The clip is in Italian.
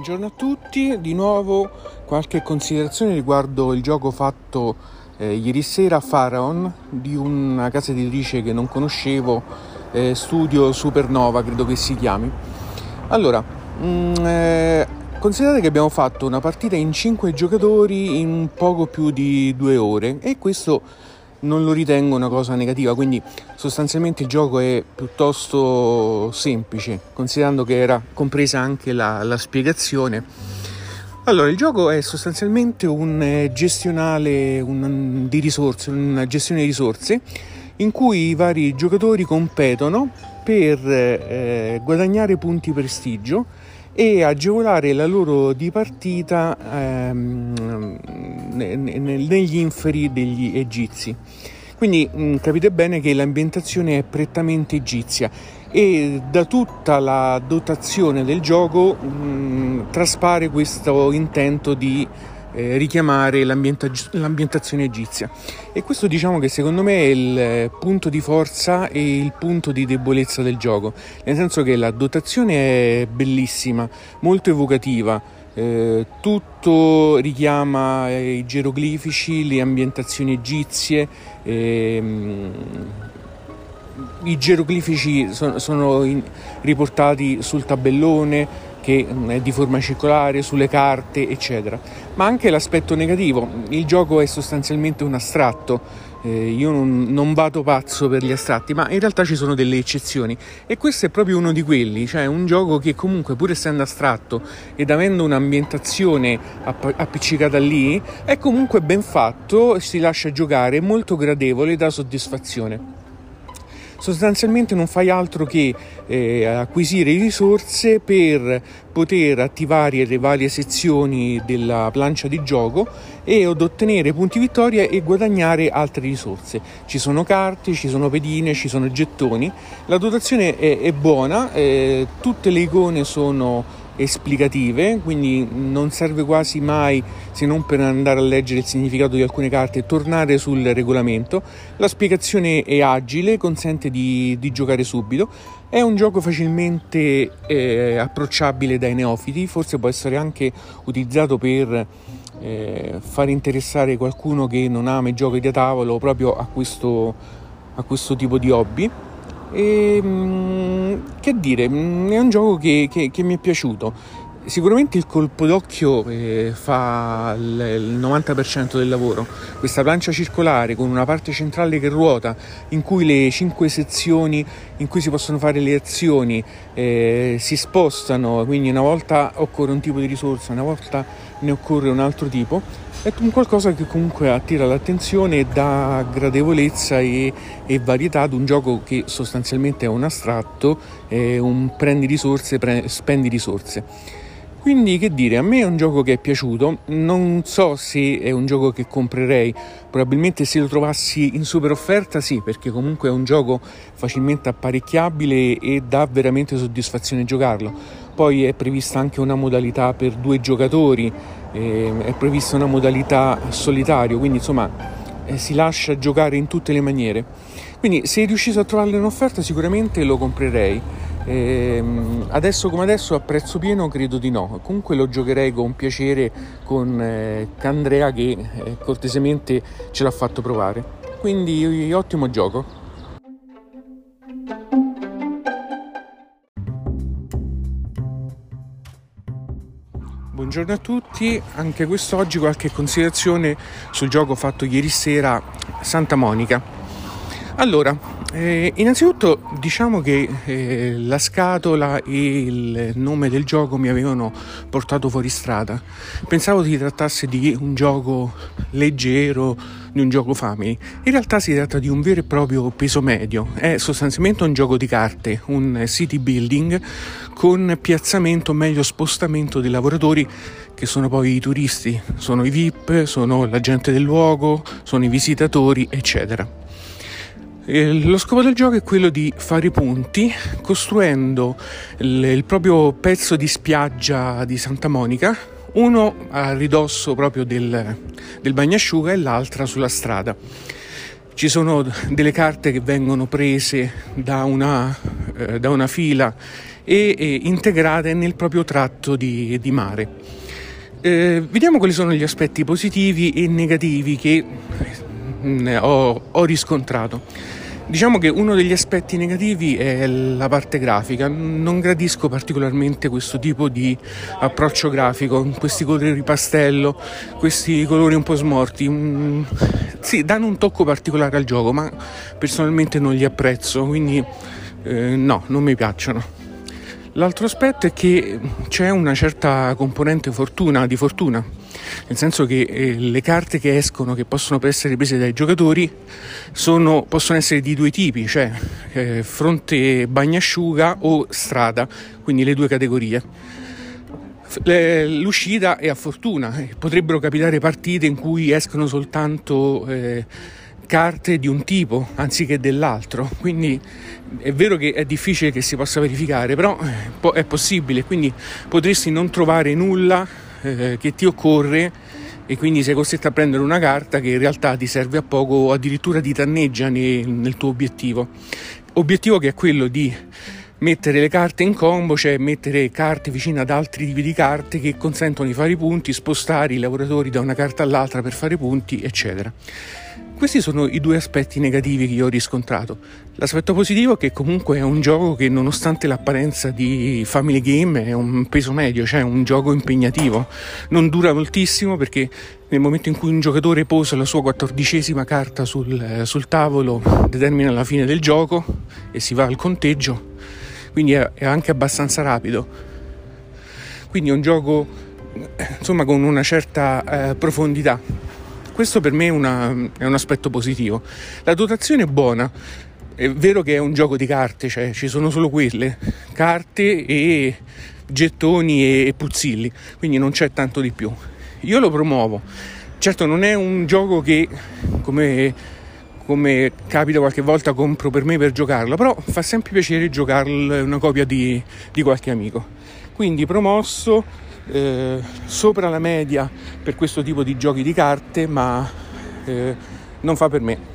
Buongiorno a tutti, di nuovo qualche considerazione riguardo il gioco fatto eh, ieri sera a Pharaon di una casa editrice che non conoscevo, eh, Studio Supernova credo che si chiami. Allora, mh, mm, eh, considerate che abbiamo fatto una partita in 5 giocatori in poco più di due ore e questo non lo ritengo una cosa negativa, quindi sostanzialmente il gioco è piuttosto semplice, considerando che era compresa anche la, la spiegazione. Allora, il gioco è sostanzialmente un eh, gestionale un, di risorse, una gestione di risorse in cui i vari giocatori competono per eh, guadagnare punti prestigio e agevolare la loro dipartita ehm, negli inferi degli egizi. Quindi mm, capite bene che l'ambientazione è prettamente egizia e da tutta la dotazione del gioco mh, mm, traspare questo intento di eh, richiamare l'ambienta- l'ambientazione egizia e questo diciamo che secondo me è il punto di forza e il punto di debolezza del gioco nel senso che la dotazione è bellissima molto evocativa eh, tutto richiama eh, i geroglifici le ambientazioni egizie ehm, i geroglifici sono, sono in, riportati sul tabellone che mm, è di forma circolare, sulle carte, eccetera. Ma anche l'aspetto negativo, il gioco è sostanzialmente un astratto, eh, io non, non, vado pazzo per gli astratti, ma in realtà ci sono delle eccezioni. E questo è proprio uno di quelli, cioè un gioco che comunque pur essendo astratto ed avendo un'ambientazione app- appiccicata lì, è comunque ben fatto, si lascia giocare, molto gradevole e dà soddisfazione sostanzialmente non fai altro che eh, acquisire risorse per poter attivare le varie sezioni della plancia di gioco e ad ottenere punti vittoria e guadagnare altre risorse. Ci sono carte, ci sono pedine, ci sono gettoni. La dotazione è, è buona, eh, tutte le icone sono esplicative, quindi non serve quasi mai, se non per andare a leggere il significato di alcune carte, tornare sul regolamento. La spiegazione è agile, consente di, di giocare subito. È un gioco facilmente eh, approcciabile dai neofiti, forse può essere anche utilizzato per eh, far interessare qualcuno che non ama i giochi da tavolo proprio a questo, a questo tipo di hobby. E, mm, che dire, è un gioco che, che, che mi è piaciuto. Sicuramente il colpo d'occhio eh, fa il 90% del lavoro. Questa plancia circolare con una parte centrale che ruota, in cui le cinque sezioni in cui si possono fare le azioni eh, si spostano, quindi una volta occorre un tipo di risorsa, una volta ne occorre un altro tipo è un qualcosa che comunque attira l'attenzione e dà gradevolezza e, e, varietà ad un gioco che sostanzialmente è un astratto, è un prendi risorse, pre, spendi risorse. Quindi che dire, a me è un gioco che è piaciuto, non so se è un gioco che comprerei, probabilmente se lo trovassi in super offerta sì, perché comunque è un gioco facilmente apparecchiabile e dà veramente soddisfazione giocarlo. Poi è prevista anche una modalità per due giocatori, eh, è prevista una modalità solitario, quindi insomma eh, si lascia giocare in tutte le maniere. Quindi se riuscissi a trovarlo in offerta sicuramente lo comprerei. Eh, adesso come adesso a prezzo pieno credo di no, comunque lo giocherei con piacere con eh, Andrea che eh, cortesemente ce l'ha fatto provare. Quindi ottimo gioco. Buongiorno a tutti, anche quest'oggi qualche considerazione sul gioco fatto ieri sera Santa Monica. Allora, eh, innanzitutto diciamo che eh, la scatola e il nome del gioco mi avevano portato fuori strada. Pensavo si trattasse di un gioco leggero, di un gioco family. In realtà si tratta di un vero e proprio peso medio. È sostanzialmente un gioco di carte, un city building con piazzamento, meglio spostamento dei lavoratori che sono poi i turisti, sono i VIP, sono la gente del luogo, sono i visitatori, eccetera. Lo scopo del gioco è quello di fare i punti costruendo il, il proprio pezzo di spiaggia di Santa Monica, uno a ridosso proprio del, del bagnasciuga e l'altra sulla strada. Ci sono delle carte che vengono prese da una, eh, da una fila e, e integrate nel proprio tratto di, di mare. Eh, vediamo quali sono gli aspetti positivi e negativi che ho, ho riscontrato. Diciamo che uno degli aspetti negativi è la parte grafica. Non gradisco particolarmente questo tipo di approccio grafico, questi colori pastello, questi colori un po' smorti. Mm, sì, danno un tocco particolare al gioco, ma personalmente non li apprezzo, quindi eh, no, non mi piacciono. L'altro aspetto è che c'è una certa componente fortuna, di fortuna, nel senso che eh, le carte che escono, che possono essere prese dai giocatori, sono, possono essere di due tipi, cioè eh, fronte bagnasciuga o strada, quindi le due categorie. L'uscita è a fortuna, potrebbero capitare partite in cui escono soltanto eh, carte di un tipo anziché dell'altro, quindi è vero che è difficile che si possa verificare, però eh, è possibile, quindi potresti non trovare nulla eh, che ti occorre e quindi sei costretto a prendere una carta che in realtà ti serve a poco o addirittura ti danneggia nel, nel tuo obiettivo. Obiettivo che è quello di mettere le carte in combo, cioè mettere carte vicine ad altri tipi di carte che consentono di fare i punti, spostare i lavoratori da una carta all'altra per fare punti, eccetera. Questi sono i due aspetti negativi che io ho riscontrato. L'aspetto positivo è che comunque è un gioco che nonostante l'apparenza di family game è un peso medio, cioè un gioco impegnativo. Non dura moltissimo perché nel momento in cui un giocatore posa la sua quattordicesima carta sul, sul tavolo determina la fine del gioco e si va al conteggio, quindi è, è anche abbastanza rapido. Quindi è un gioco insomma con una certa eh, profondità questo per me è, una, è un aspetto positivo. La dotazione è buona, è vero che è un gioco di carte, cioè ci sono solo quelle, carte e gettoni e puzzilli, quindi non c'è tanto di più. Io lo promuovo. Certo non è un gioco che come, come capita qualche volta compro per me per giocarlo, però fa sempre piacere giocarlo una copia di, di qualche amico. Quindi promosso eh, sopra la media per questo tipo di giochi di carte, ma eh, non fa per me.